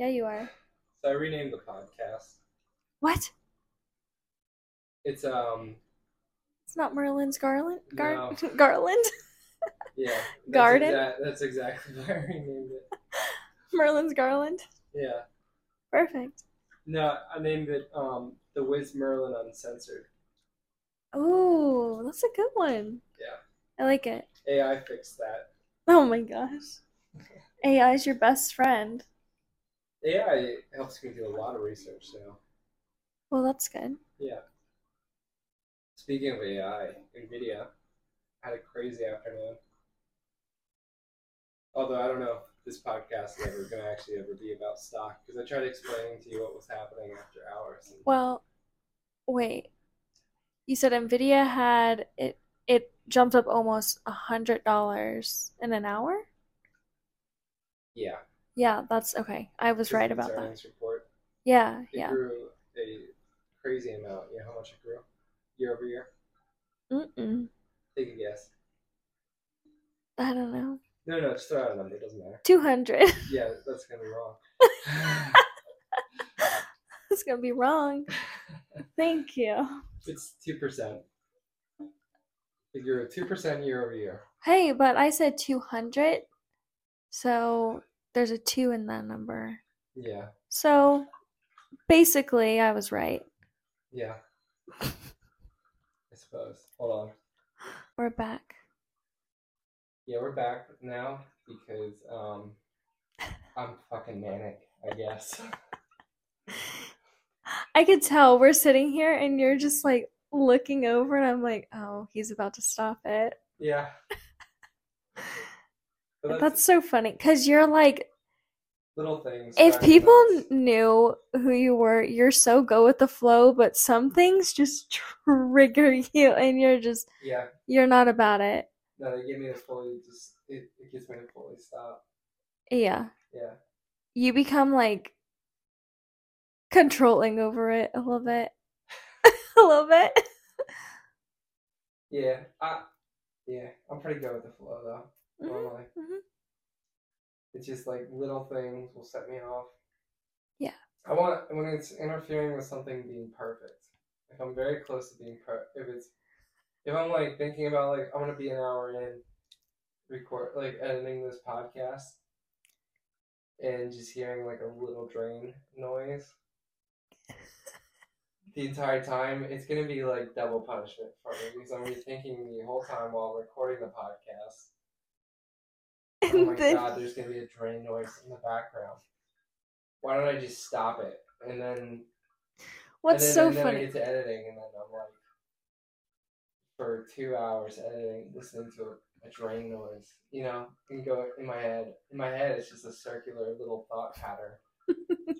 Yeah, you are. So I renamed the podcast. What? It's um It's not Merlin's Garland? Gar- No. Garland? yeah. that's Garden? exa- that's exactly why I renamed it. Merlin's Garland? Yeah. Perfect. No, I named it um The Wiz Merlin Uncensored. Oh, that's a good one. Yeah. I like it. AI fixed that. Oh my gosh. AI is your best friend. AI helps me do a lot of research now. Well, that's good. Yeah. Speaking of AI, NVIDIA had a crazy afternoon. Although I don't know if this podcast is ever going to actually ever be about stock because I tried explaining to you what was happening after hours. Well, wait. You said Nvidia had it it jumped up almost a hundred dollars in an hour? yeah. Yeah, that's okay. I was right about that. earnings Report. Yeah, It yeah. grew a crazy amount. You know how much it grew year over year? Mm-mm. Take a guess. I don't know. No, no, just throw out a number. It doesn't matter. Two hundred. Yeah, that's going to be wrong. It's gonna be wrong. Thank you. it's 2%. It grew 2% year over year. Hey, but I said two hundred, so there's a two in that number. Yeah. So basically, I was right. Yeah. I suppose. Hold on. We're back. Yeah, we're back now because um I'm fucking manic, I guess. I could tell we're sitting here and you're just like looking over, and I'm like, oh, he's about to stop it. Yeah. But That's so funny because you're like, little things. if people nuts. knew who you were, you're so go with the flow, but some things just trigger you, and you're just, Yeah. you're not about it. No, they give me a fully just it, it gets me to fully stop. Yeah. Yeah. You become like controlling over it a little bit. a little bit. Yeah. I yeah, I'm pretty good with the flow though. Mhm, Normally. mhm. It's just like little things will set me off. Yeah. I want when it's interfering with something being perfect. If I'm very close to being per, if it's if I'm like thinking about like I'm gonna be an hour in, record like editing this podcast, and just hearing like a little drain noise. The entire time, it's gonna be like double punishment for me because I'm gonna be thinking the whole time while recording the podcast. Oh my then god, there's gonna be a drain noise in the background. Why don't I just stop it? And then what's and then, so and then I funny? get to editing and then I'm like for two hours editing, listening to a, a drain noise, you know, and go in my head. In my head it's just a circular little thought pattern. you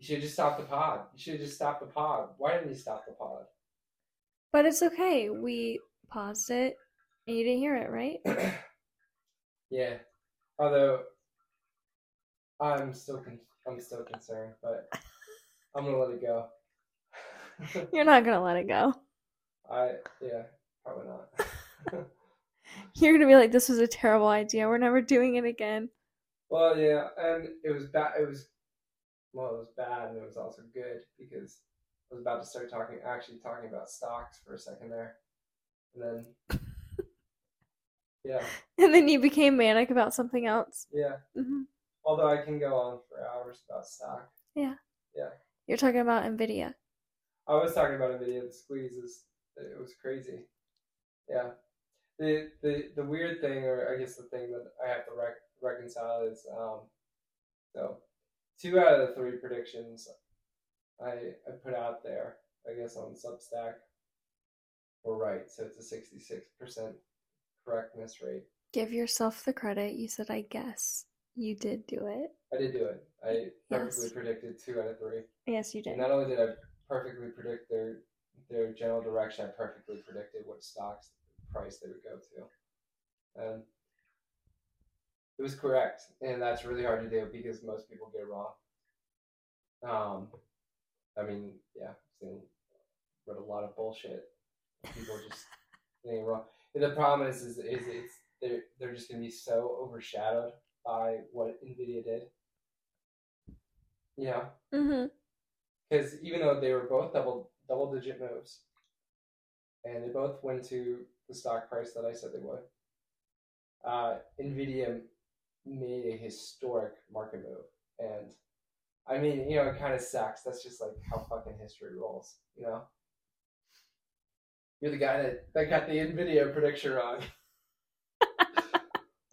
should just stop the pod. You should just stop the pod. Why didn't you stop the pod? But it's okay. We paused it and you didn't hear it, right? yeah. Although I'm still con- I'm still concerned, but I'm gonna let it go. You're not gonna let it go. I yeah, probably not. You're gonna be like, this was a terrible idea. We're never doing it again. well, yeah, and it was bad. It was well, it was bad, and it was also good because I was about to start talking, actually talking about stocks for a second there, and then yeah, And then you became manic about something else. yeah. hmm Although I can go on for hours about stock. Yeah. Yeah. You're talking about Nvidia. I was talking about Nvidia. The that squeezes. It was crazy. Yeah. The the the weird thing, or I guess the thing that I have to rec- reconcile is, um, so two out of the three predictions I I put out there, I guess on Substack, were right. So it's a sixty six percent correctness rate. Give yourself the credit. You said, I guess. You did do it. I did do it. I perfectly Yes. predicted two out of three. Yes, you did. And not only did I perfectly predict their their general direction, I perfectly predicted what stocks price they would go to. And it was correct. And that's really hard to do because most people get it wrong. Um I mean, yeah, I've seen read a lot of bullshit. People just getting wrong. And the problem is is, is it's they're they're just gonna be so overshadowed by what Nvidia did You know, Mm-hmm. because even though they were both double double digit moves, and they both went to the stock price that I said they would, uh, Nvidia made a historic market move, and I mean, you know, it kind of sucks. That's just like how fucking history rolls, you know. You're the guy that, that got the Nvidia prediction wrong. I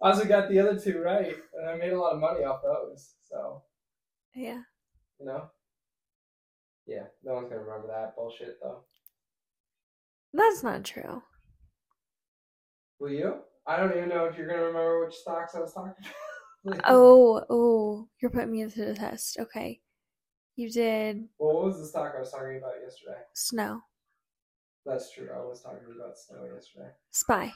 also got the other two right, and I made a lot of money off those. So Yeah. you know, yeah, no one's gonna remember that bullshit though. That's not true. Will you? I don't even know if you're gonna remember which stocks I was talking about. Oh, oh, you're putting me to the test. Okay. You did Well, what was the stock I was talking about yesterday? snow. That's true. I was talking about snow yesterday. Spy.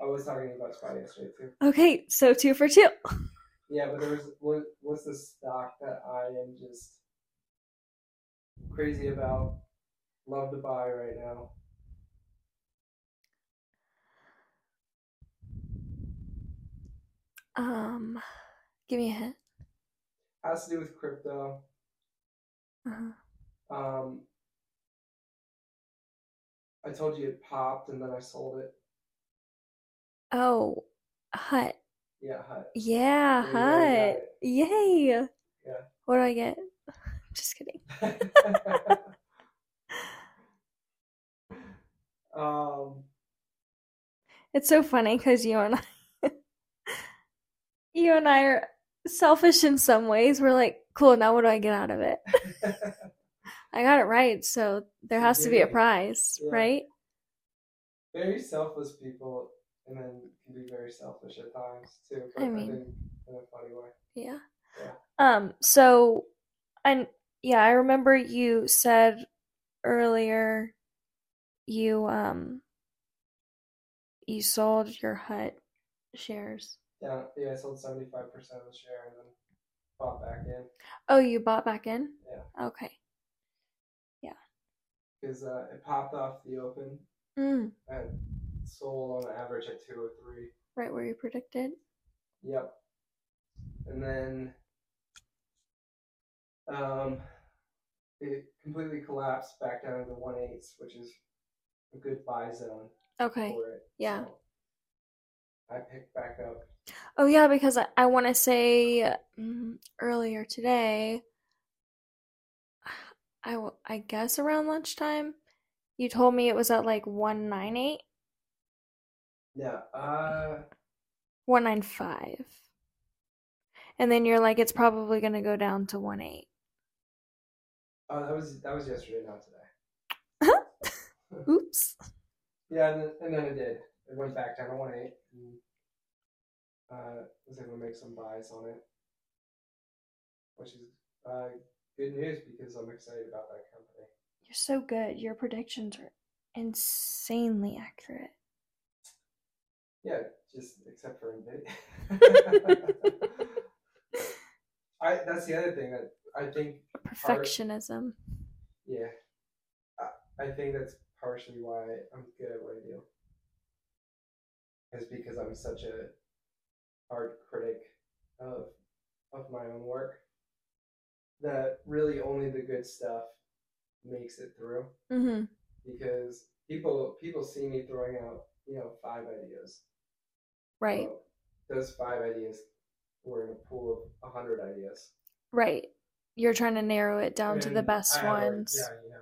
I was talking about spy yesterday too. Okay, so two for two. Yeah, but there was what, what's the stock that I am just crazy about, love to buy right now. Um, give me a hint. Has to do with crypto. Uh-huh. Um, I told you it popped and then I sold it. Oh, hut. Yeah, hut. Yeah, Yeah, you already got hut. Yay. Yeah. What do I get? Just kidding. um, It's so funny because you and I, you and I are selfish in some ways. We're like, cool. Now what do I get out of it? I got it right, so there has to be a prize, Yeah. right? very selfless people, and then can be very selfish at times too. But I mean- think in a funny way. Yeah. Yeah. Um. So, and yeah, I remember you said earlier, you um, you sold your hut shares. Yeah, yeah. I sold seventy five percent of the share and then bought back in Oh, you bought back in. Yeah. Okay. Because uh, it popped off the open Mm. and sold on average at two hundred three. Right where you predicted. Yep. And then um, it completely collapsed back down to one eighths, which is a good buy zone Okay. for it. Yeah. So I picked back up. Oh yeah, because I, I want to say mm, earlier today, I w- I guess around lunchtime, you told me it was at like 198, Yeah. Uh, 195. And then you're like it's probably going to go down to 18. oh, that was that was yesterday, not today. Oops. Yeah, and then, and then it did. It went back down to one eight. And, uh, was able to make some buys on it, which is uh, good news because I'm excited about that company. You're so good. Your predictions are insanely accurate. Yeah, just except for Nvidia. I that's the other thing that I think. Perfectionism. Yeah, I, I think that's partially why I'm good at what I do. Is because I'm such a hard critic of of my own work. That really only the good stuff makes it through. Mhm. Because people people see me throwing out you know five ideas. Right. Well, those five ideas were in a pool of a hundred ideas. Right. You're trying to narrow it down to the best I ones. yeah, you know,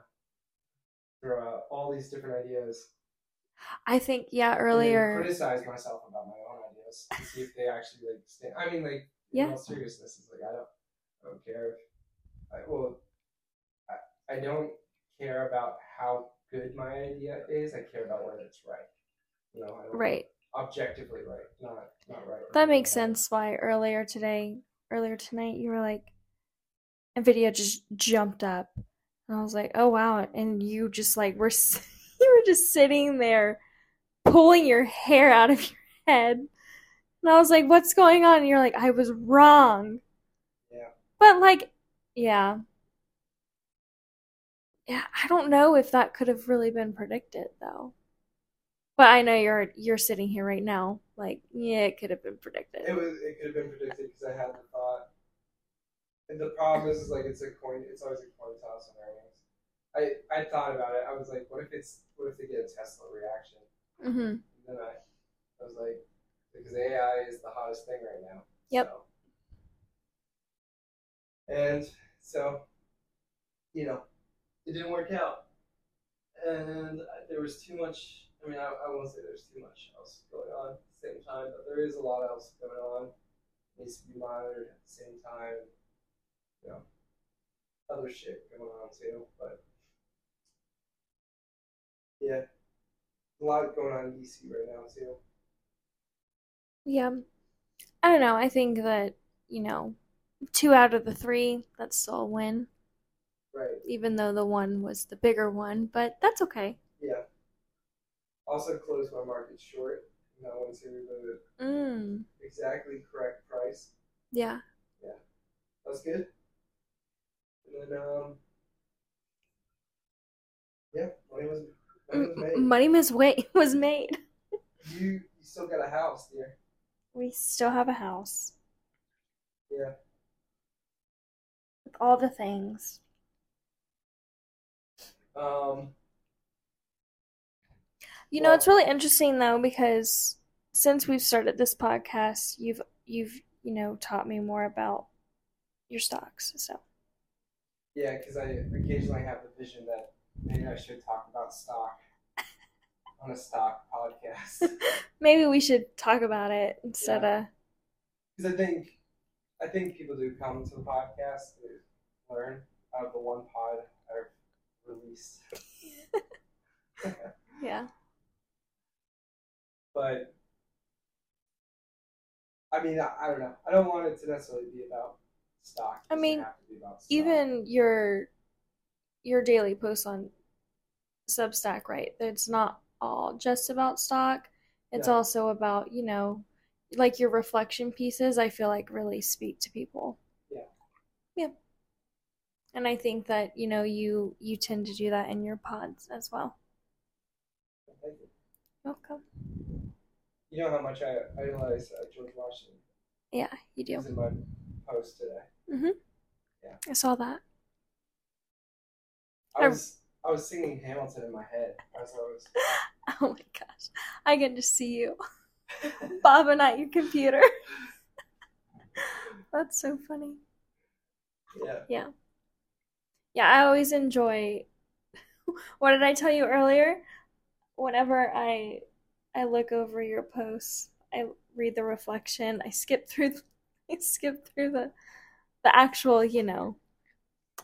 throw out all these different ideas. I think yeah, and earlier. criticize myself about my own ideas to see if they actually like stand. I mean, like in Yeah. all seriousness, it's like I don't, I don't care if, I, well, I, I don't care about how good my idea is. I care about whether it's right. You know, I don't, Right. Objectively right, not not right. That makes sense why earlier today, earlier tonight, you were like, Nvidia just jumped up. And I was like, oh wow. And you just like were, you were just sitting there pulling your hair out of your head. And I was like, what's going on? And you're like, I was wrong. Yeah. But like, yeah. Yeah, I don't know if that could have really been predicted though. But I know you're you're sitting here right now, like, yeah, it could have been predicted. It was. It could have been predicted because I had the thought. And the problem is, is like it's a coin. It's always a coin toss on earnings. I I thought about it. I was like, what if it's what if they get a Tesla reaction? Mm-hmm. And then I I was like, because AI is the hottest thing right now. Yep. So. And so, you know, it didn't work out, and there was too much. I mean, I, I won't say there's too much else going on at the same time, but there is a lot else going on. needs to be monitored at the same time. You know, other shit going on too, but yeah, a lot going on in DC right now too. Yeah. I don't know. I think that, you know, two out of the three, that's still a win, Right. even though the one was the bigger one, but that's okay. Yeah. Also closed my market short. I went to the Mm. exactly correct price. Yeah. Yeah. That's good. And then um yeah, money was money was made. Money was wait was made. You you still got a house, dear. We still have a house Yeah. With all the things. Um You know, Well- it's really interesting though because since we've started this podcast, you've you've you know taught me more about your stocks. So yeah, because I occasionally have the vision that maybe I should talk about stock on a stock podcast. maybe we should talk about it instead of Because I think I think people do come to the podcast to learn out of the one pod I've released. yeah. But I mean, I, I don't know. I don't want it to necessarily be about stock. I mean, have to be about stock. Even your your daily posts on Substack, right? It's not all just about stock. It's Yeah. also about, you know, like your reflection pieces, I feel like really speak to people. And I think that, you know, you you tend to do that in your pods as well. Thank you. Welcome. You know how much I idolize uh, George Washington. Yeah, you do. was in my post today. Mhm. Yeah. I saw that. I I- was I was singing Hamilton in my head as I was. Oh my gosh. I get to see you bobbing at your computer. That's so funny. yeah. Yeah, I always enjoy. What did I tell you earlier? Whenever I I look over your posts, I read the reflection. I skip through the, I skip through the the actual, you know,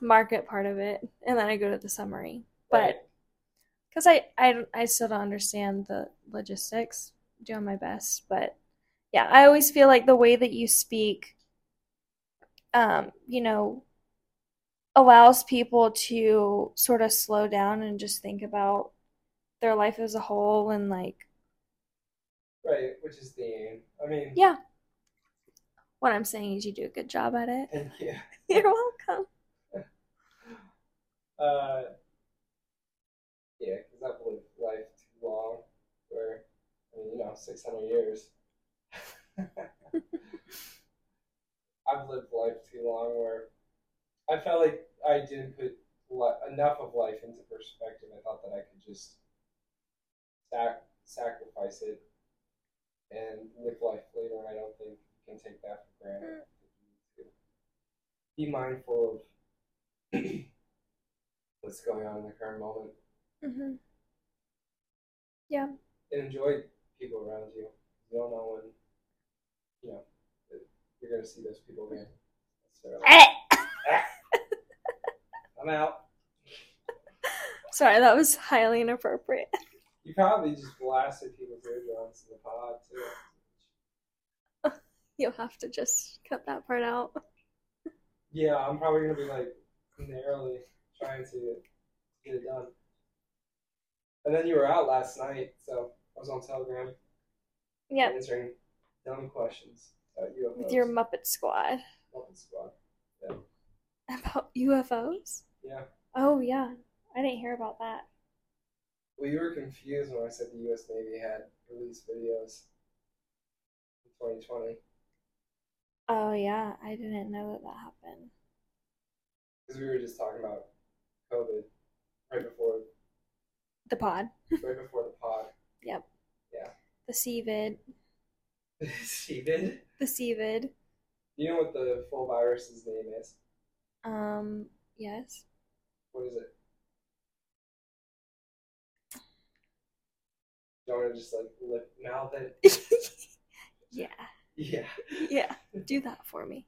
market part of it, and then I go to the summary. Right. But because I, I I still don't understand the logistics, doing my best, but yeah, I always feel like the way that you speak, um, you know, allows people to sort of slow down and just think about their life as a whole and like Right, which is the aim. I mean, yeah what i'm saying is you do a good job at it thank you. you're welcome Uh, yeah, because I've lived life too long, where I mean, you know, six hundred years. I've lived life too long where I felt like I didn't put li- enough of life into perspective. I thought that I could just sac- sacrifice it and live life later. I don't think you can take that for granted. I think you need to Be mindful of what's going on in the current moment hmm and enjoy people around you. You don't know when, you know, you're going to see those people again. I'm out. sorry that was highly inappropriate You probably just blasted people's eardrums in the pod too. you'll have to just cut that part out Yeah, I'm probably gonna be like narrowly trying to get it done. And then you were out last night, so I was on Telegram yeah answering dumb questions about UFOs. with your muppet squad Muppet Squad. About ufos Yeah. oh yeah i didn't hear about that Well, you were confused when I said the U.S. Navy had released videos in 2020. oh yeah i didn't know that that happened because we were just talking about COVID right before The pod. right before the pod. Yep. Yeah. The CVID. Steven, The CVID. you know what the full virus's name is? Um, yes. What is it? Do you want to just like lip mouth it? yeah. Yeah. Yeah. Do that for me.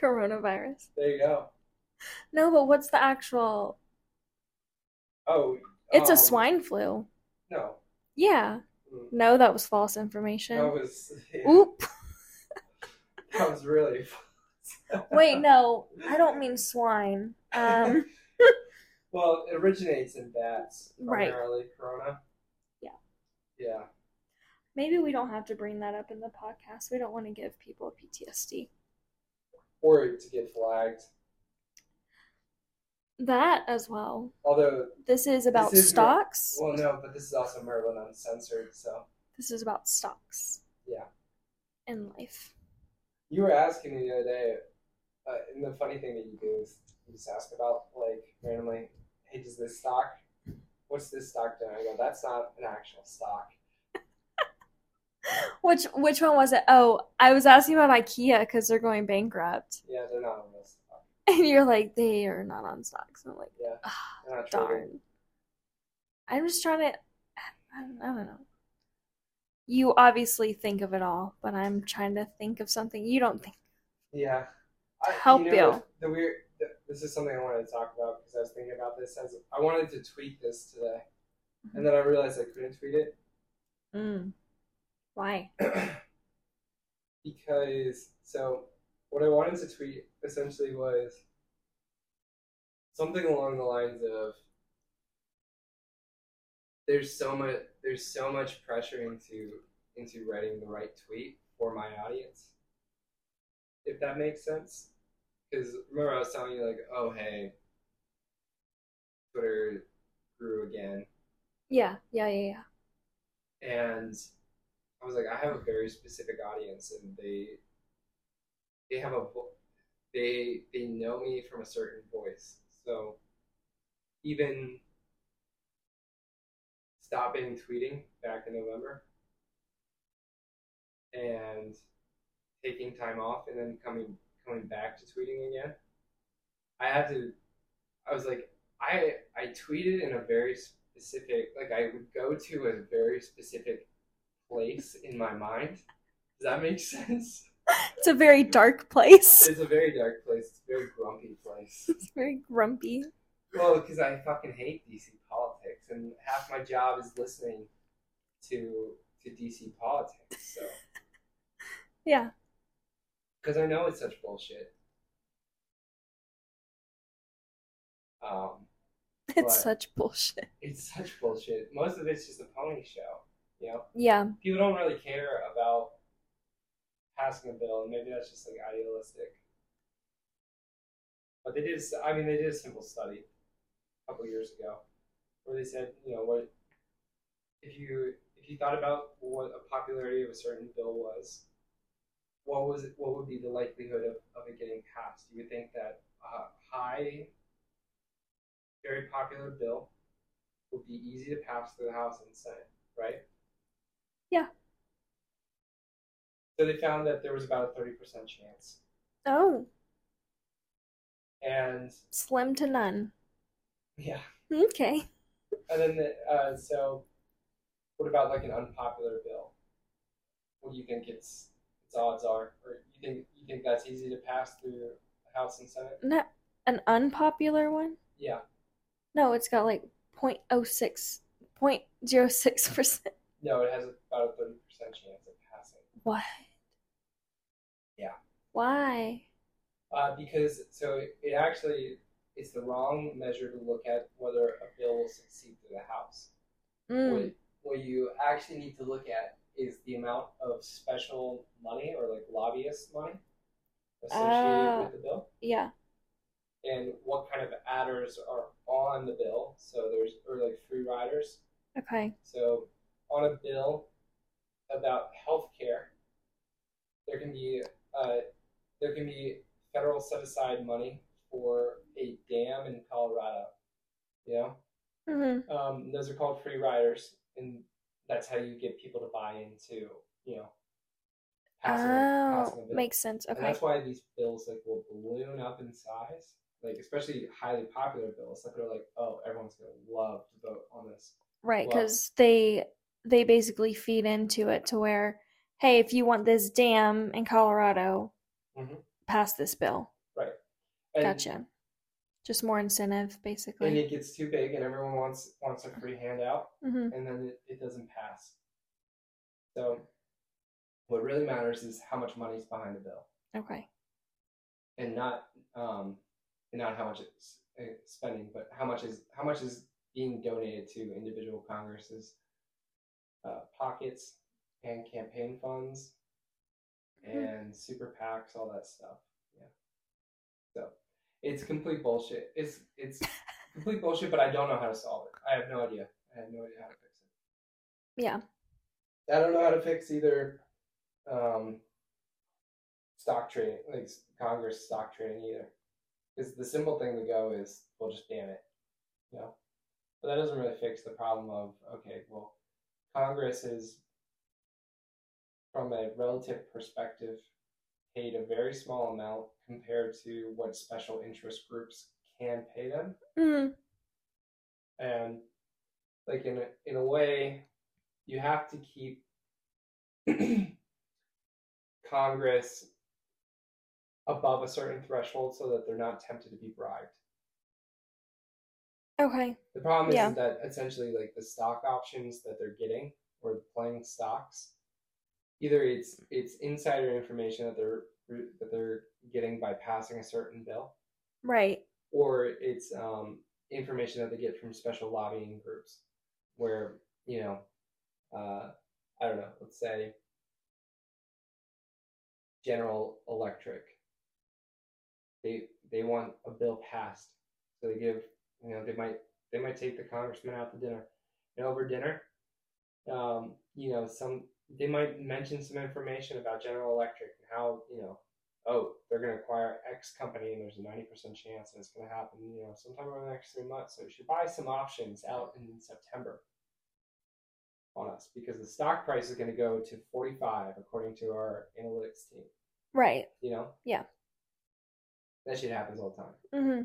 Coronavirus. There you go. No, but what's the actual? Oh, It's a um, swine flu. No, Yeah. Mm. No, that was false information. that was yeah, Oop. that was really. Wait, no, I don't mean swine. Um, Well, it originates in bats, Right. Corona. Yeah. Yeah. maybe we don't have to bring that up in the podcast. We don't want to give people PTSD. Or to get flagged. That as well. Although, This is about is mer- stocks. well, no, but this is also Merlin Uncensored, so. This is about stocks. Yeah. In life. You were asking me the other day, uh, and the funny thing that you do is you just ask about, like, randomly, hey, does this stock, what's this stock doing? I go, that's not an actual stock. Which which one was it? Oh, I was asking about IKEA because they're going bankrupt, Yeah, they're not on this stock. and you're like, they are not on stocks. I'm like, Yeah, ah, trading. darn. I'm just trying to. I don't, I don't know. You obviously think of it all, but I'm trying to think of something you don't think. Yeah. I, Help know, you. The weird. This is something I wanted to talk about because I was thinking about this. As I wanted to tweet this today, and then I realized I couldn't tweet it Mm. Why? because so what I wanted to tweet essentially was something along the lines of there's so much there's so much pressure into into writing the right tweet for my audience if that makes sense because remember I was telling you like oh hey Twitter grew again Yeah, yeah, yeah, yeah. and I was like, I have a very specific audience, and they they have a they they know me from a certain voice. So even stopping tweeting back in November and taking time off and then coming coming back to tweeting again, I had to. I was like, I I tweeted in a very specific like I would go to a very specific place in my mind. Does that make sense? It's a very dark place. It's a very dark place. It's a very grumpy place. It's very grumpy. Well, because I fucking hate DC and half my job is listening to to DC politics. So, Yeah. because I know it's such bullshit. Um, It's such bullshit. it's such bullshit. Most of it's just a pony show. You know, Yeah. people don't really care about passing a bill, and maybe that's just like idealistic. But they did. I mean, they did a simple study a couple years ago where they said, you know, what if you if you thought about what a popularity of a certain bill was, what was it, what would be the likelihood of, of it getting passed? You would think that a high, very popular bill would be easy to pass through the House and Senate, right? Yeah. So they found that there was about a thirty percent chance, Oh, and slim to none. yeah, Okay. And then the, uh, so what about like an unpopular bill? What do you think its its odds are, or you think you think that's easy to pass through the House and Senate? No, an unpopular one? Yeah, No, it's got like 0.06, 0.06%. no, it has about a thirty percent chance of passing. What? Yeah. Why? Uh, because so it, it actually it's the wrong measure to look at whether a bill will succeed through the House. Mm. What, what you actually need to look at is the amount of special money or like lobbyist money associated Ah. with the bill Yeah. and what kind of adders are on the bill. So there's or like free riders. Okay. So on a bill about health care, there can be uh, there can be federal set aside money for a dam in Colorado. You know, Mm-hmm. um, those are called free riders, and that's how you get people to buy into you know passing, a- passing Oh, makes sense. Okay, And that's why these bills like will balloon up in size, like especially highly popular bills that they're like, oh, everyone's gonna love to vote on this. Right, because they they basically feed into it to where, hey, if you want this dam in Colorado, Mhm. pass this bill. And, Gotcha. Just more incentive, basically. And it gets too big, and everyone wants wants a free handout, hmm and then it, it doesn't pass. So, what really matters is how much money's behind the bill, Okay. and not um, and not how much it's uh, spending, but how much is how much is being donated to individual Congresses uh, pockets and campaign funds Hmm. and super PACs, all that stuff. Yeah. So it's complete bullshit. It's it's complete bullshit, but I don't know how to solve it. I have no idea. I have no idea how to fix it. Yeah. I don't know how to fix either um, stock trading, like Congress stock trading either. Because the simple thing to go is we'll just ban it, you know. But that doesn't really fix the problem of okay, well, Congress is from a relative perspective paid a very small amount compared to what special interest groups can pay them hmm and like in a, in a way you have to keep congress above a certain threshold so that they're not tempted to be bribed Okay. the problem is, Yeah. that essentially like the stock options that they're getting or playing stocks either it's it's insider information that they're that they're getting by passing a certain bill. Right. or it's um, information that they get from special lobbying groups where you know uh, i don't know let's say general electric. They they want a bill passed. So they give you know they might they might take the congressman out to dinner. And over dinner um, you know some they might mention some information about general electric and how you know oh, they're going to acquire X company and there's a 90% chance that it's going to happen, you know, sometime over the next three months. So you should buy some options out in September on us because the stock price is going to go to 45 according to our analytics team, Right. you know? Yeah. That shit happens all the time. hmm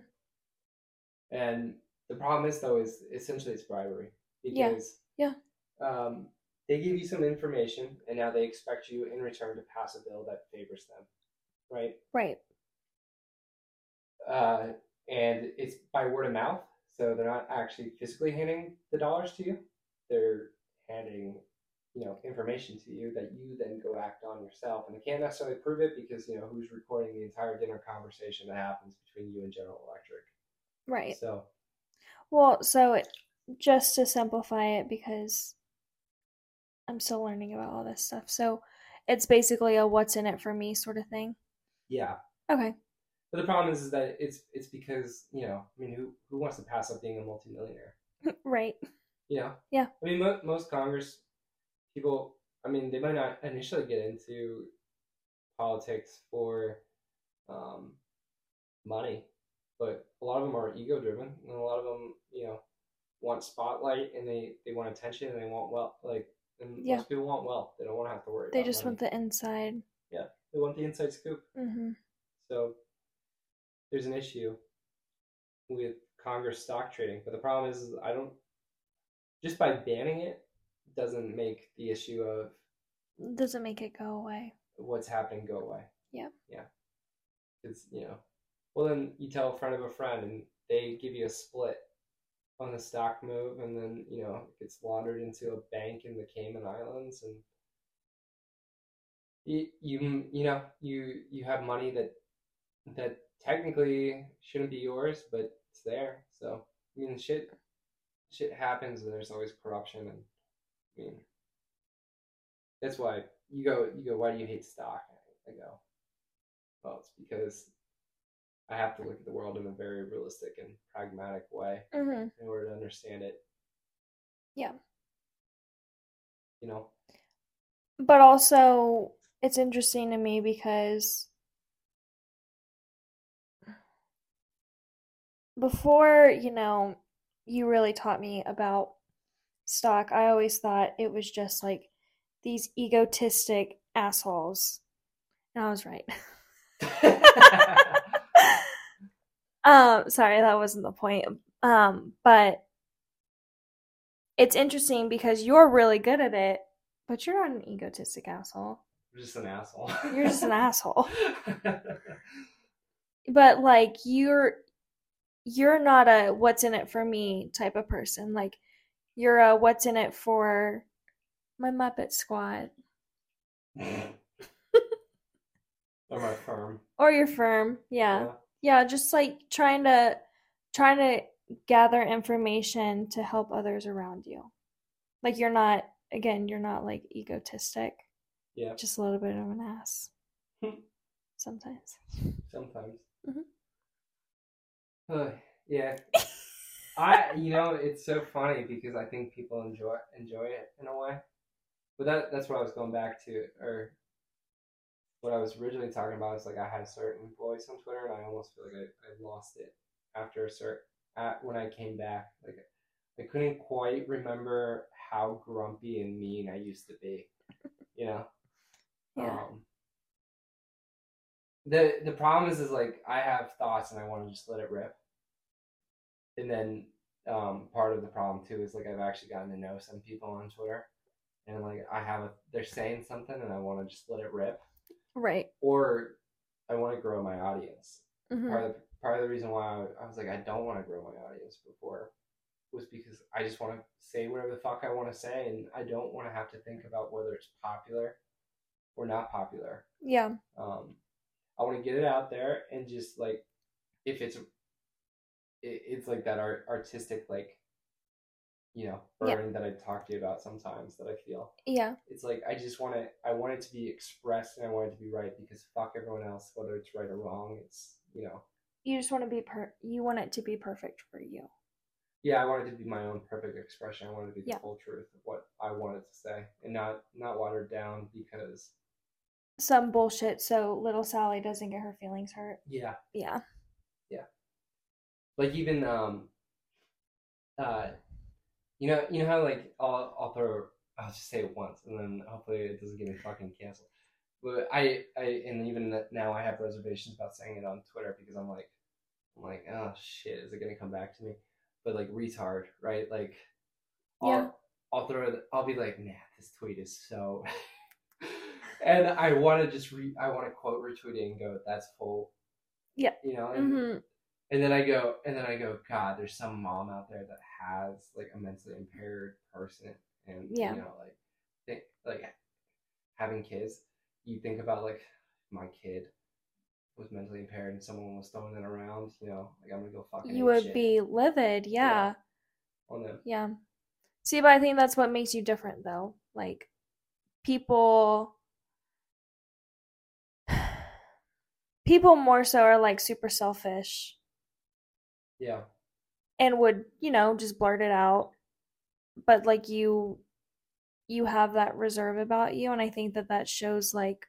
And the problem is, though, is essentially it's bribery Yeah. Yeah. Um, they give you some information and now they expect you in return to pass a bill that favors them, right? Right. uh, and it's by word of mouth. So they're not actually physically handing the dollars to you; they're handing, you know, information to you that you then go act on yourself. And they can't necessarily prove it because you know who's recording the entire dinner conversation that happens between you and General Electric. Right. So Well, so it, just to simplify it, because I'm still learning about all this stuff. So it's basically a what's in it for me sort of thing. yeah, Okay. but the problem is, is that it's it's because you know, I mean, who who wants to pass up being a multimillionaire? right. You know? Yeah. I mean, mo- most Congress people, I mean, they might not initially get into politics for um, money, but a lot of them are ego driven, and a lot of them, you know, want spotlight and they they want attention and they want wealth. Like, and Yeah. most people want wealth. They don't want to have to worry. They just money. want the inside. Yeah, they want the inside scoop. hmm So there's an issue with Congress stock trading, but the problem is, is I don't just by banning it doesn't make the issue of Doesn't make it go away. what's happening go away. Yeah. Yeah. It's you know, well then you tell a friend of a friend and they give you a split on the stock move, and then you know it gets laundered into a bank in the Cayman Islands, and you you you know you you have money that that technically shouldn't be yours, but it's there. So I mean, shit shit happens, and there's always corruption, and I mean that's why you go you go. Why do you hate stock? I go, well, it's because I have to look at the world in a very realistic and pragmatic way hmm in order to understand it. Yeah. You know. But also, it's interesting to me because before, you know, you really taught me about stock, I always thought it was just like these egotistic assholes. And I was right. um, sorry, that wasn't the point. Um, but it's interesting because you're really good at it, but you're not an egotistic asshole. I'm just an asshole. You're just an asshole. But like you're you're not a what's in it for me type of person. Like you're a what's in it for my Muppet Squad. or my firm. Or your firm. Yeah. yeah. Just like trying to trying to gather information to help others around you. Like you're not again, you're not like egotistic. Yeah. Just a little bit of an ass. Sometimes. Sometimes. Mhm. yeah. I you know, it's so funny because I think people enjoy enjoy it in a way. But that that's what I was going back to or what I was originally talking about is like I had a certain voice on Twitter and I almost feel like I, I lost it after a certain at when I came back. Like I couldn't quite remember how grumpy and mean I used to be. You know? Yeah. Um, the the problem is is like I have thoughts and I want to just let it rip. And then um, part of the problem too is like I've actually gotten to know some people on Twitter, and like I have a they're saying something and I want to just let it rip, Right. or I want to grow my audience. Mhm. Part of the, part of the reason why I, I was like I don't want to grow my audience before was because I just want to say whatever the fuck I want to say and I don't want to have to think about whether it's popular or not popular. Yeah. Um, I want to get it out there and just like if it's it, it's like that art, artistic like you know Yeah. that I talk to you about sometimes that I feel. Yeah. It's like I just want to I want it to be expressed and I want it to be right because fuck everyone else whether it's right or wrong. It's you know You just want to be per you want it to be perfect for you. yeah I want it to be my own perfect expression. I want it to be the Yeah. full truth of what I wanted to say and not not watered down because Some bullshit so little Sally doesn't get her feelings hurt. Yeah. Yeah Yeah. like even um uh you know you know how like I'll I'll throw I'll just say it once and then hopefully it doesn't get me fucking canceled. But I I and even now I have reservations about saying it on Twitter because I'm like I'm like oh shit is it gonna come back to me? But like retard right like I'll Yeah. I'll throw it I'll be like nah, this tweet is so and I want to just re I want to quote retweet it and go that's full Yeah. you know and, Mhm. And then I go, and then I go, God, there's some mom out there that has like a mentally impaired person, and Yeah. you know, like, think, like having kids. You think about like my kid was mentally impaired, and someone was throwing it around. You know, like I'm gonna go fucking. You would shit be livid. Yeah. on them. Yeah. See, but I think that's what makes you different though. Like people people more so are like super selfish Yeah, and would, you know, just blurt it out. But like you you have that reserve about you and I think that that shows like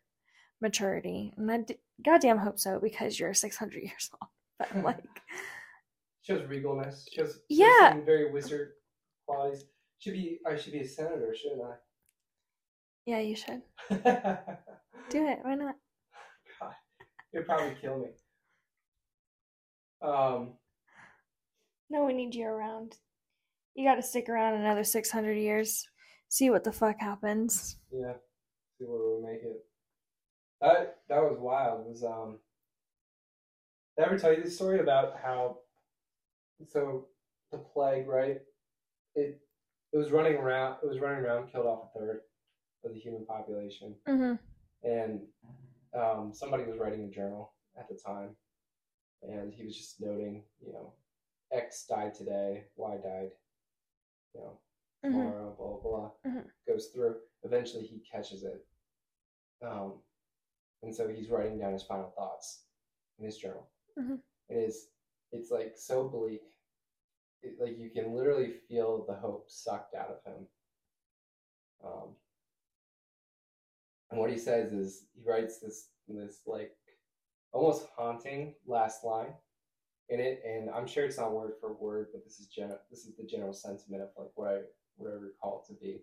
maturity. And I d- goddamn hope so because you're 600 years old. But like shows regalness. Shows, shows Yeah. some very wizard qualities. Should be I should be a senator, shouldn't I? yeah, you should. Do it. Why not? God, it'd probably kill me. Um. No, we need you around. You got to stick around another 600 years. See what the fuck happens. Yeah. See where we make it. That that was wild. It was um did I ever tell you this story about how so the plague, right? It it was running around it was running around, killed off a third of the human population. Mm-hmm. And um somebody was writing a journal at the time and he was just noting, you know, X died today, Y died, you know, hmm tomorrow, blah blah blah, Mhm. goes through. Eventually, he catches it, um, and so he's writing down his final thoughts in his journal. Mhm. It is, it's like so bleak, it, like you can literally feel the hope sucked out of him. Um, and what he says is he writes this this like almost haunting last line, in it, and I'm sure it's not word for word, but this is general. This is the general sentiment of like what I what I recall it to be,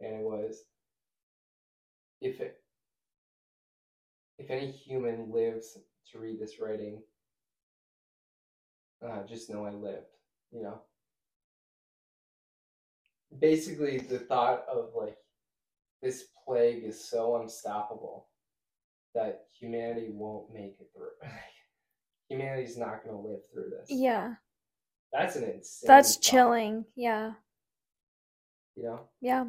and it was if it if any human lives to read this writing, uh, just know I lived. You know. Basically, the thought of like this plague is so unstoppable that humanity won't make it through. Humanity's not going to live through this. Yeah. That's an insane. That's thought, chilling. Yeah. You know. Yeah.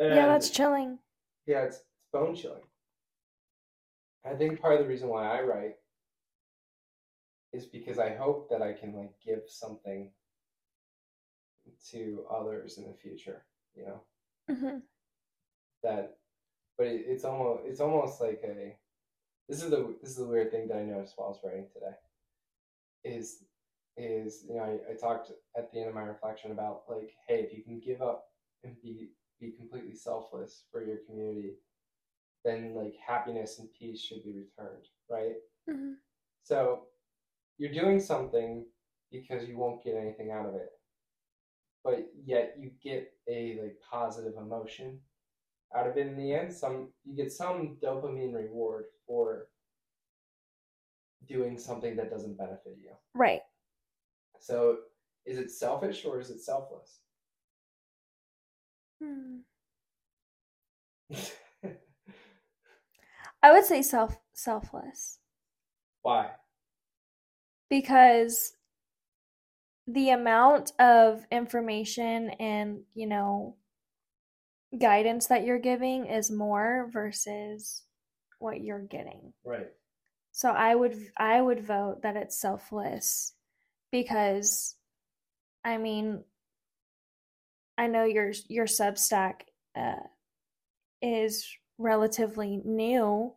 yeah, that's chilling. Yeah, it's, it's bone chilling. I think part of the reason why I write is because I hope that I can like give something to others in the future. You know hmm that, but it, it's almost it's almost like a. This is the this is the weird thing that I noticed while I was writing today. Is is you know I, I talked at the end of my reflection about like hey if you can give up and be be completely selfless for your community then like happiness and peace should be returned, right? hmm So you're doing something because you won't get anything out of it, but yet you get a like positive emotion out of it in the end. Some you get some dopamine reward for doing something that doesn't benefit you. Right. So is it selfish or is it selfless? Hmm. I would say self selfless Why? because the amount of information and, you know, guidance that you're giving is more versus what you're getting. Right. So I would I would vote that it's selfless because I mean I know your your Substack uh, is relatively new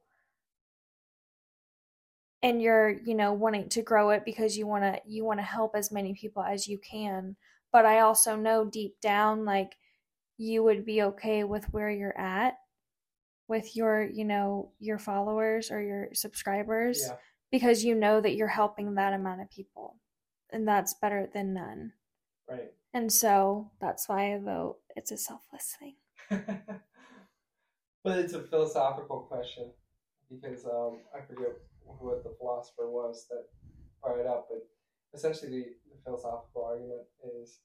and you're you know wanting to grow it because you want to you want to help as many people as you can but I also know deep down like you would be okay with where you're at with your you know your followers or your subscribers Yeah. because you know that you're helping that amount of people and that's better than none Right. and so that's why i vote it's a selfless thing but it's a philosophical question because um, I forget what the philosopher was that brought it up, but essentially the, the philosophical argument is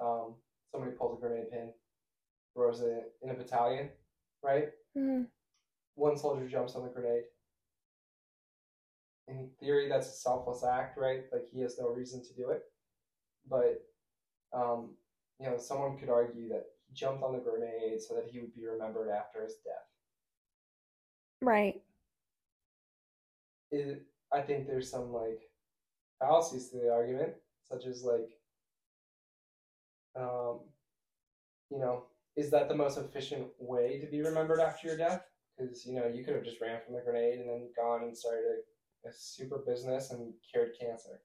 um, somebody pulls a grenade pin, throws it in a battalion, right? Mhm. One soldier jumps on the grenade. In theory, that's a selfless act, right? Like he has no reason to do it, but um, you know, someone could argue that he jumped on the grenade so that he would be remembered after his death. right It, I think there's some like fallacies to the argument, such as like, um, you know, is that the most efficient way to be remembered after your death? Because you know, you could have just ran from the grenade and then gone and started a, a super business and cured cancer.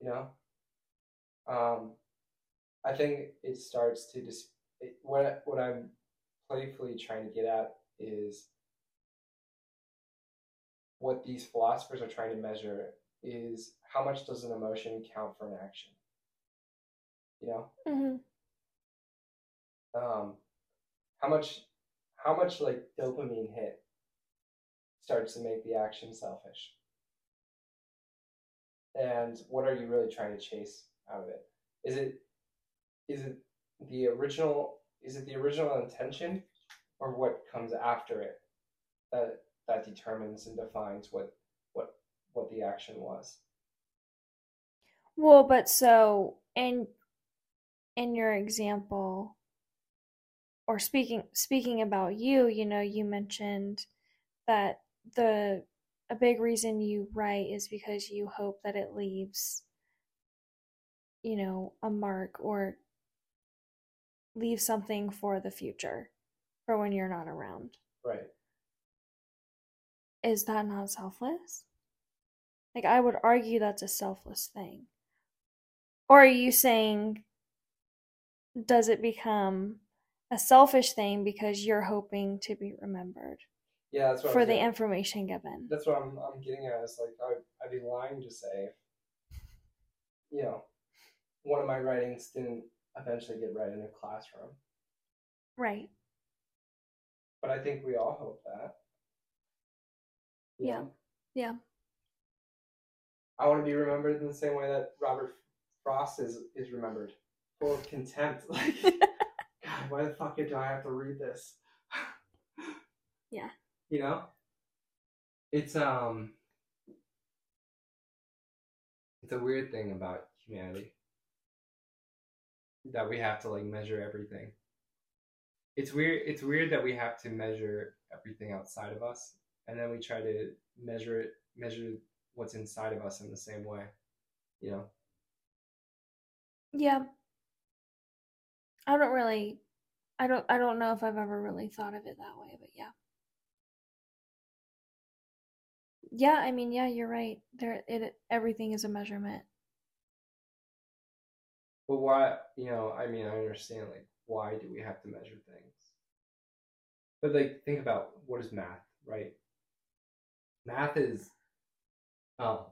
You know, um, I think it starts to dis- what what I'm playfully trying to get at is what these philosophers are trying to measure is how much does an emotion count for an action you know hmm um, how much how much like dopamine hit starts to make the action selfish? And what are you really trying to chase out of it? Is it is it the original is it the original intention or what comes after it that that determines and defines what what what the action was? Well but so in in your example or speaking speaking about you you know you mentioned that the a big reason you write is because you hope that it leaves you know a mark or leave something for the future for when you're not around. Right. Is that not selfless? Like i would argue that's a selfless thing. Or are you saying does it become a selfish thing because you're hoping to be remembered Yeah, that's what for the getting- information given. That's what I'm, I'm getting at. Is like I, I'd be lying to say, you know, one of my writings didn't eventually get read in a classroom. Right. But I think we all hope that. You Yeah. Yeah. I want to be remembered in the same way that Robert Frost is is remembered, full of contempt. Like, God, why the fuck do I have to read this? Yeah. You know, it's um, it's a weird thing about humanity that we have to like measure everything. It's weird. It's weird that we have to measure everything outside of us, and then we try to measure it, measure what's inside of us in the same way. You know. Yeah. I don't really I don't I don't know if I've ever really thought of it that way, but yeah. Yeah, I mean, yeah, you're right. There it everything is a measurement. But why, you know, I mean, I understand, like, why do we have to measure things? But, like, think about what is math, right? Math is um,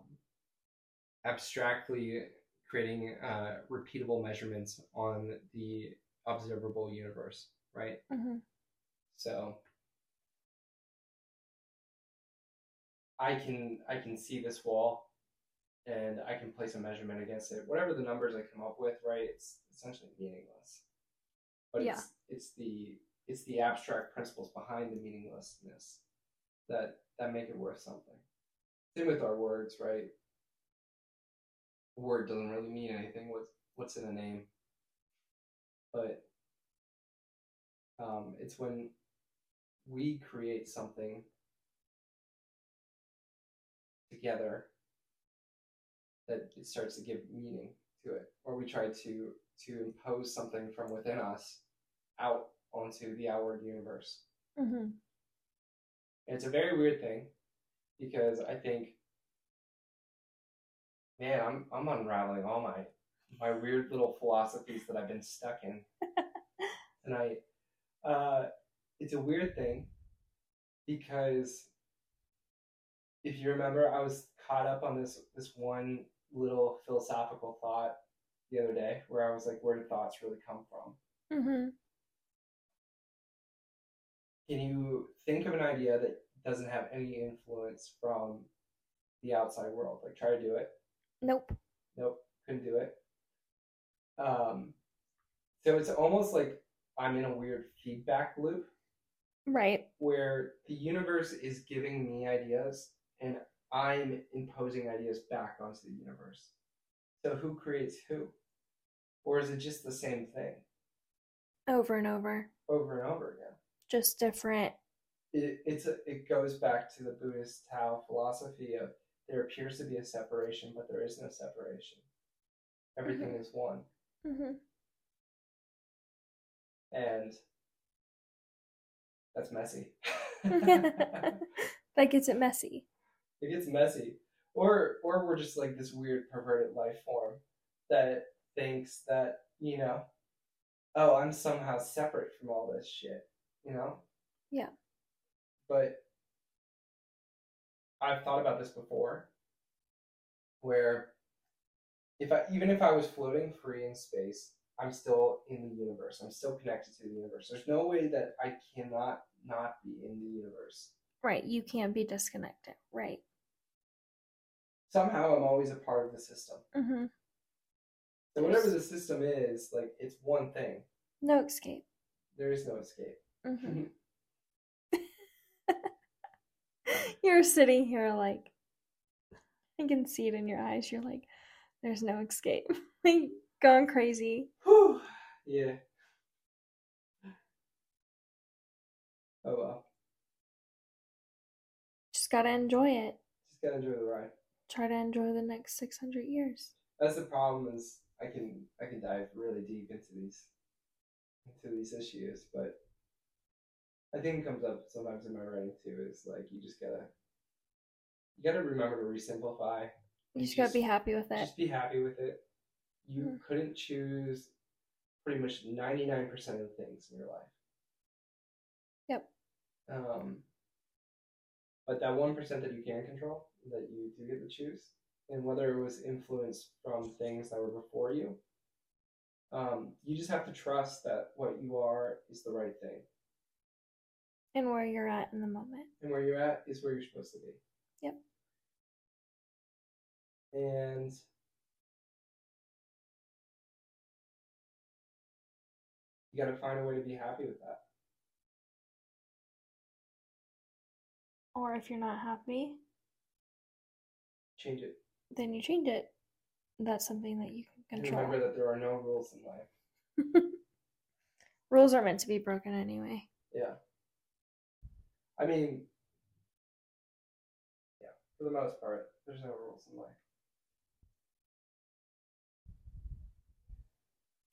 abstractly creating uh, repeatable measurements on the observable universe, right? hmm So I can I can see this wall and I can place a measurement against it. Whatever the numbers I come up with, right, it's essentially meaningless. But Yeah. it's it's the it's the abstract principles behind the meaninglessness that that make it worth something. Same with our words, right? A word doesn't really mean anything. What's what's in a name? But um, it's when we create something together that it starts to give meaning to it. Or we try to to impose something from within us out onto the outward universe. Hmm it's a very weird thing because i think man i'm i'm unraveling all my my weird little philosophies that i've been stuck in tonight uh it's a weird thing because if you remember, I was caught up on this this one little philosophical thought the other day where I was like, where do thoughts really come from? Mm-hmm. Can you think of an idea that doesn't have any influence from the outside world? Like try to do it. Nope. Nope, couldn't do it. Um, so it's almost like I'm in a weird feedback loop Right. where the universe is giving me ideas and I'm imposing ideas back onto the universe. So who creates who? Or is it just the same thing Over and over. over and over again? Just different. It, it's a, it goes back to the Buddhist Tao philosophy of there appears to be a separation, but there is no separation. Everything is one. Hmm And that's messy. that gets it messy. it gets messy or or we're just like this weird perverted life form that thinks that you know oh i'm somehow separate from all this shit you know Yeah. but i've thought about this before where if i even if i was floating free in space i'm still in the universe i'm still connected to the universe there's no way that i cannot not be in the universe Right. You can't be disconnected. Right. somehow i'm always a part of the system Mm-hmm. So whatever the system is, like it's one thing. No escape. There is no escape. hmm You're sitting here like, I can see it in your eyes. You're like, there's no escape. like, going crazy. Whew. Yeah. Oh well. Just gotta enjoy it. Just gotta enjoy the ride. Try to enjoy the next 600 years. That's the problem is I can I can dive really deep into these into these issues, but I think it comes up sometimes in my writing too, is like you just gotta you gotta remember to re-simplify. You just gotta be happy with it. Just be happy with it. You Mm. couldn't choose pretty much 99% of the things in your life. Yep. Um, But that one percent that you can control, that you do get to choose, and whether it was influenced from things that were before you, um, you just have to trust that what you are is the right thing, And where you're at in the moment. and where you're at is where you're supposed to be. Yep. And you got to find a way to be happy with that. Or if you're not happy, Change it. then you change it. That's something that you can And control. remember that there are no rules in life. Rules are meant to be broken anyway. Yeah. I mean, yeah, for the most part, there's no rules in life.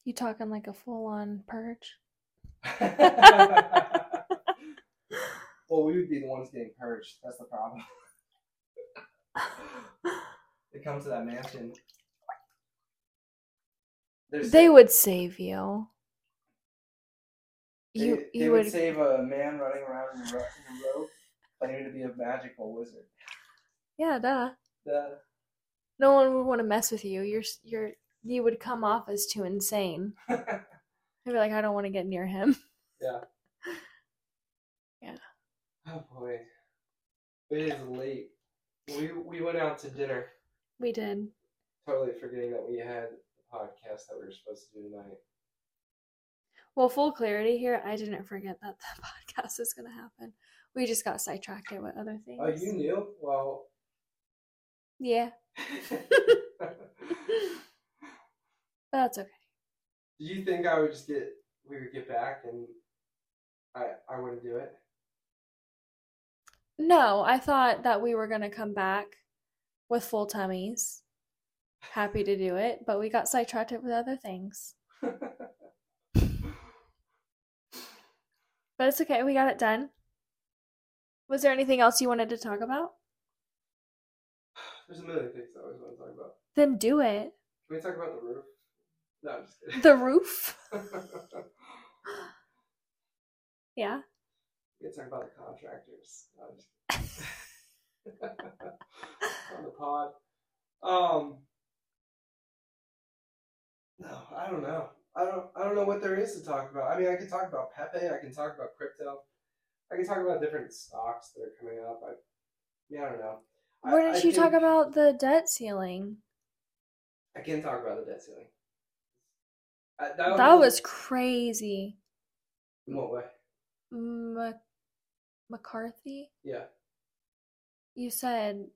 You talking like a full on purge? well, we would be the ones getting purged. That's the problem. it comes to that mansion. There's They would save you. They, You they you would, would save a man running around in a, ro- robe, claiming to be a magical wizard. Yeah, duh. The, No one would want to mess with you. You're you're you would come off as too insane. I'd be like, I don't want to get near him. Yeah. Yeah. Oh boy, it is late. We we went out to dinner, We did. totally forgetting that we had the podcast that we were supposed to do tonight. Well, full clarity here. I didn't forget that the podcast is going to happen. We just got sidetracked with other things. Oh, you knew? Well, Yeah, did that's okay. Do you think I would just get we would get back and I I wouldn't do it? No, I thought that we were going to come back with full tummies. Happy to do it, but we got sidetracked with other things. But it's okay. We got it done. Was there anything else you wanted to talk about? There's a million things I always want to talk about. Then do it. Can we talk about the roof? No, I'm just kidding. The roof? Yeah. We can talk about the contractors. No, I'm just. On the pod. Um. No, I don't know. I don't. I don't know what there is to talk about. I mean, I can talk about Pepe. I can talk about crypto. I can talk about different stocks that are coming up. I. Yeah, I don't know. I- Why didn't I you talk about the debt ceiling? I can't talk about the debt ceiling. Uh, that, That was crazy. In what way? M- McCarthy, Yeah. you said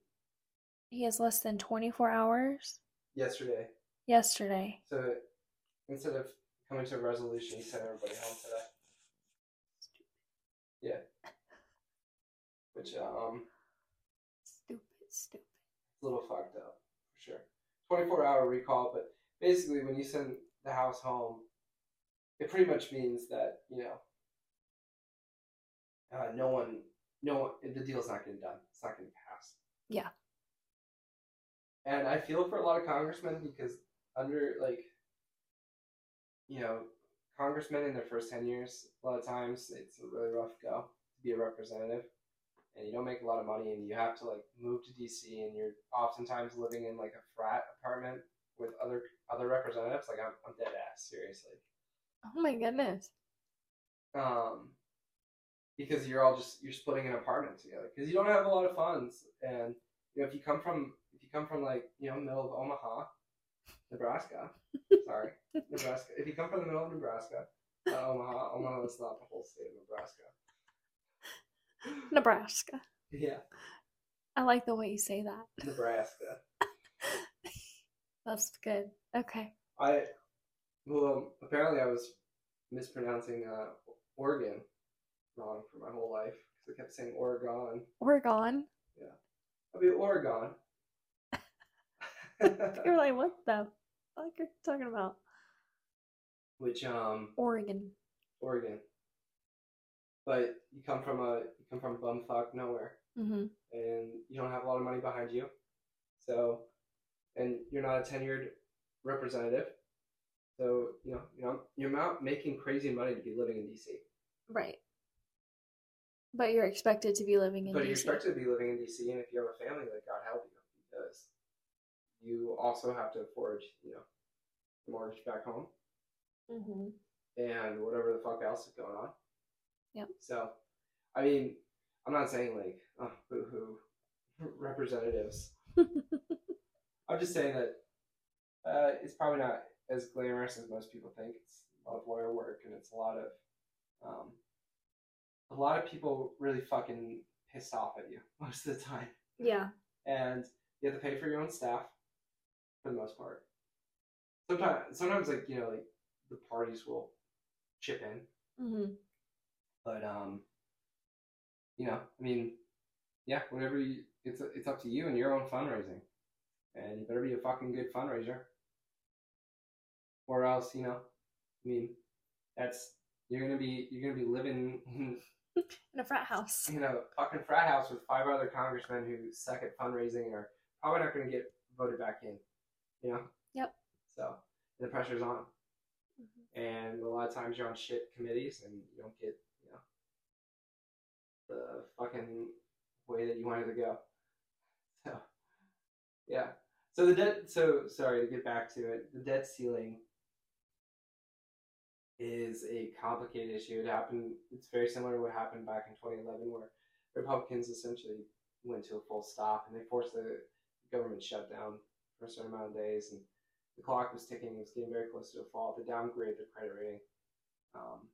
he has less than 24 hours Yesterday. yesterday. So instead of coming to a resolution, he sent everybody home today. Yeah. Which um, Stupid, stupid. a little fucked up for sure. Twenty four hour recall, but basically when you send the house home, it pretty much means that you know, uh, no one, no one, the deal's not getting done. It's not getting passed. Yeah. And I feel for a lot of congressmen because under like, you know, congressmen in their first ten years, a lot of times it's a really rough go to be a representative, and you don't make a lot of money, and you have to like move to DC, and you're oftentimes living in like a frat apartment with other other representatives. Like I'm, I'm dead ass, seriously. Oh my goodness. Um, because you're all just you're splitting an apartment together because you don't have a lot of funds, and you know if you come from if you come from like you know middle of Omaha, Nebraska, sorry, Nebraska. If you come from the middle of Nebraska, not Omaha, Omaha is not the whole state of Nebraska. Nebraska. Yeah, I like the way you say that. Nebraska. That's good. Okay. I well um, apparently I was mispronouncing uh, Oregon wrong for my whole life because I kept saying Oregon. Oregon. Yeah, I'll be Oregon. You're like, what the fuck are you talking about? Which um Oregon. Oregon. But you come from a you come from bumfuck nowhere Mm-hmm. and you don't have a lot of money behind you. So and you're not a tenured representative. So, you know, you know, you're not making crazy money to be living in DC. Right. But you're expected to be living in but DC. you're expected to be living in DC, and if you have a family, like God help you, because you also have to afford, you know, the mortgage back home hmm and whatever the fuck else is going on. Yep. So, I mean, I'm not saying like, oh, boo hoo, representatives. I'm just saying that uh, it's probably not as glamorous as most people think. It's a lot of lawyer work, and it's a lot of, um, a lot of people really fucking pissed off at you most of the time, yeah. and you have to pay for your own staff for the most part. Sometimes, sometimes like you know, like the parties will chip in, hmm but um, you know, I mean, yeah, whatever you, it's it's up to you and your own fundraising, and you better be a fucking good fundraiser, or else you know, I mean, that's you're gonna be you're gonna be living In a frat house. in a fucking frat house with five other congressmen who suck at fundraising or probably not gonna get voted back in, you know. Yep. So the pressure's on, mm-hmm. and a lot of times you're on shit committees and you don't get you know the fucking way that you wanted to go. So yeah. So the debt. So sorry to get back to it. The debt ceiling is a complicated issue. It happened. It's very similar to what happened back in 2011, where Republicans essentially went to a full stop and they forced the government shutdown for a certain amount of days, and the clock was ticking. It was getting very close to a fall. They downgraded the credit rating, um,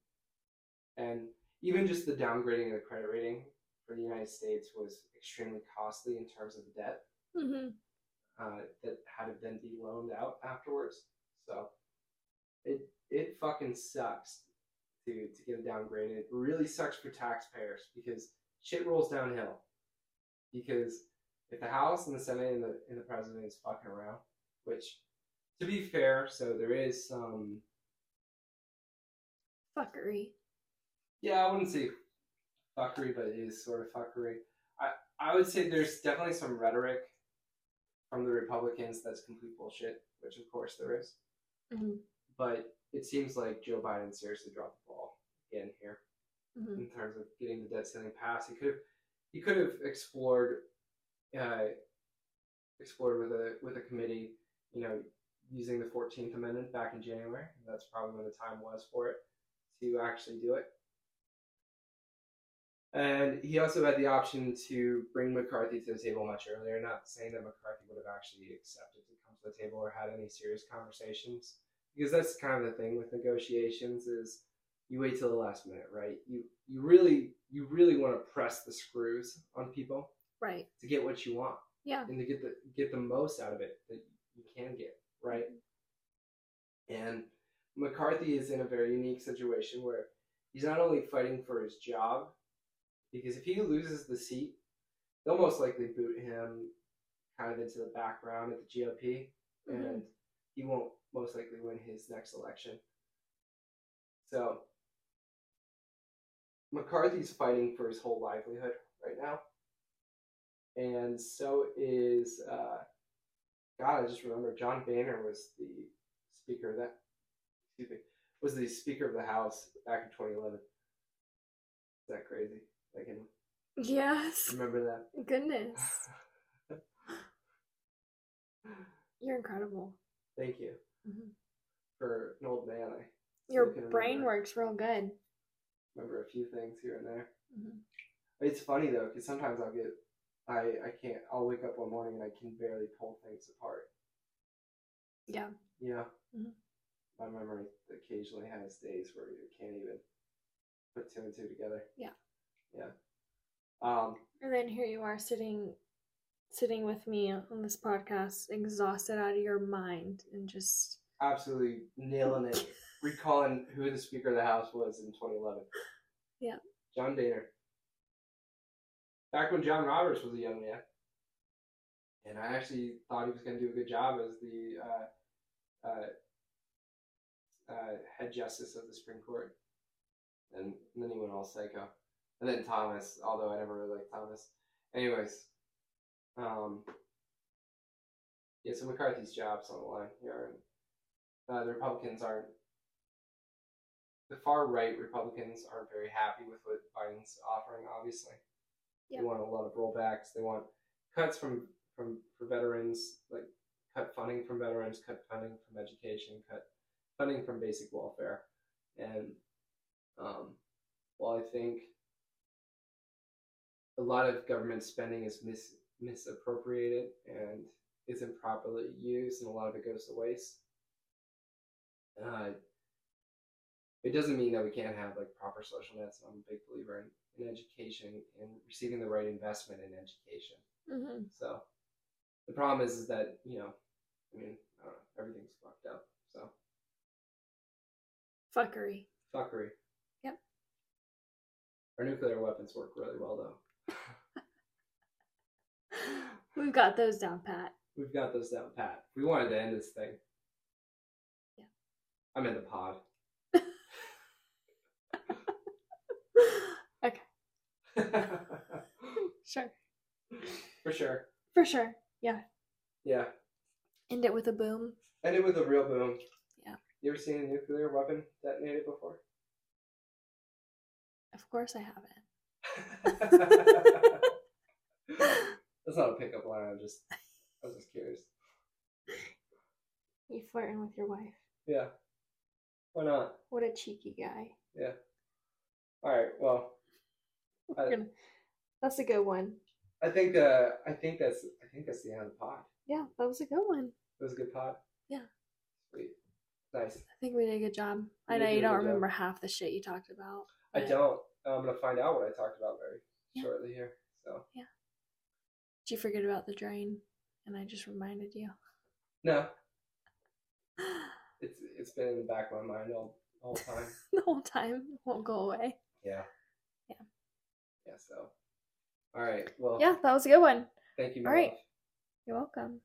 and even just the downgrading of the credit rating for the United States was extremely costly in terms of the debt hmm uh, that had to then be loaned out afterwards. So it it fucking sucks to to get it downgraded. It really sucks for taxpayers because shit rolls downhill. Because if the House and the Senate and the and the President is fucking around, which to be fair, so there is some Fuckery. yeah, I wouldn't say fuckery, but it is sort of fuckery. I I would say there's definitely some rhetoric from the Republicans that's complete bullshit, which of course there is. hmm But it seems like Joe Biden seriously dropped the ball again here hmm in terms of getting the debt ceiling passed. He could have he could have explored uh, explored with a with a committee, you know, using the Fourteenth Amendment back in January. That's probably when the time was for it to actually do it. And he also had the option to bring McCarthy to the table much earlier. Not saying that McCarthy would have actually accepted to come to the table or had any serious conversations, because that's kind of the thing with negotiations is you wait till the last minute, right? You you really you really want to press the screws on people Right. to get what you want Yeah. and to get the get the most out of it that you can get, right? And McCarthy is in a very unique situation where he's not only fighting for his job, because if he loses the seat, they'll most likely boot him kind of into the background at the GOP, Mhm. and he won't most likely win his next election. So McCarthy's fighting for his whole livelihood right now, and so is uh, God. I just remember John Boehner was the speaker of that. Excuse me, was the speaker of the House back in 2011. Is that crazy? I can Yes. remember that. Goodness. You're incredible. Thank you Mhm. for an old man. I Your brain remember- works real good. Remember a few things here and there. Mhm. It's funny though, because sometimes I'll get, I I can't. I'll wake up one morning and I can barely pull things apart. Yeah. Yeah. Mhm. my memory occasionally has days where you can't even put two and two together. Yeah. Yeah. Um. And then here you are sitting sitting with me on this podcast, exhausted out of your mind and just Absolutely nailing it. Recalling who the Speaker of the House was in 2011. Yeah. John Boehner. Back when John Roberts was a young man. And I actually thought he was going to do a good job as the uh, uh, uh, head justice of the Supreme Court. And, and then he went all psycho. And then Thomas, although I never really liked Thomas. Anyways, um, yeah, so McCarthy's job's on the line here. And, uh, the Republicans aren't the far right Republicans aren't very happy with what Biden's offering. Obviously, Yeah. they want a lot of rollbacks. They want cuts from from for veterans, like cut funding from veterans, cut funding from education, cut funding from basic welfare, and um, while I think a lot of government spending is mis misappropriated and isn't properly used, and a lot of it goes to waste. Uh, it doesn't mean that we can't have like proper social nets. I'm a big believer in, in education and receiving the right investment in education. Mm-hmm. So the problem is, is that you know, I mean, I don't know, everything's fucked up. So Fuckery. fuckery. Yep. Our nuclear weapons work really well, though. We've got those down pat. We've got those down pat. We wanted to end this thing. Yeah. I'm in the pod. okay, sure. For sure. For sure. Yeah. Yeah. End it with a boom. End it with a real boom. Yeah. You ever seen a nuclear weapon detonated before? Of course I haven't. That's not a pickup line. I'm just, I was just curious. You flirting with your wife. Yeah. Why not? What a cheeky guy. Yeah. All right. Well, I, gonna- That's a good one. I think uh, I think that's I think that's the end of the pod. Yeah, that was a good one. It was a good pod. Yeah. Sweet. Nice. I think we did a good job. I know you don't good job. remember half the shit you talked about. I don't. I'm gonna find out what I talked about very Yeah. shortly here. So yeah, Did you forget about the drain? And I just reminded you. no, it's it's been in the back of my mind all all the time. the whole time won't go away. Yeah. Yeah. Yeah. So. All right. Well. Yeah, that was a good one. Thank you. All right. Malaf. You're welcome.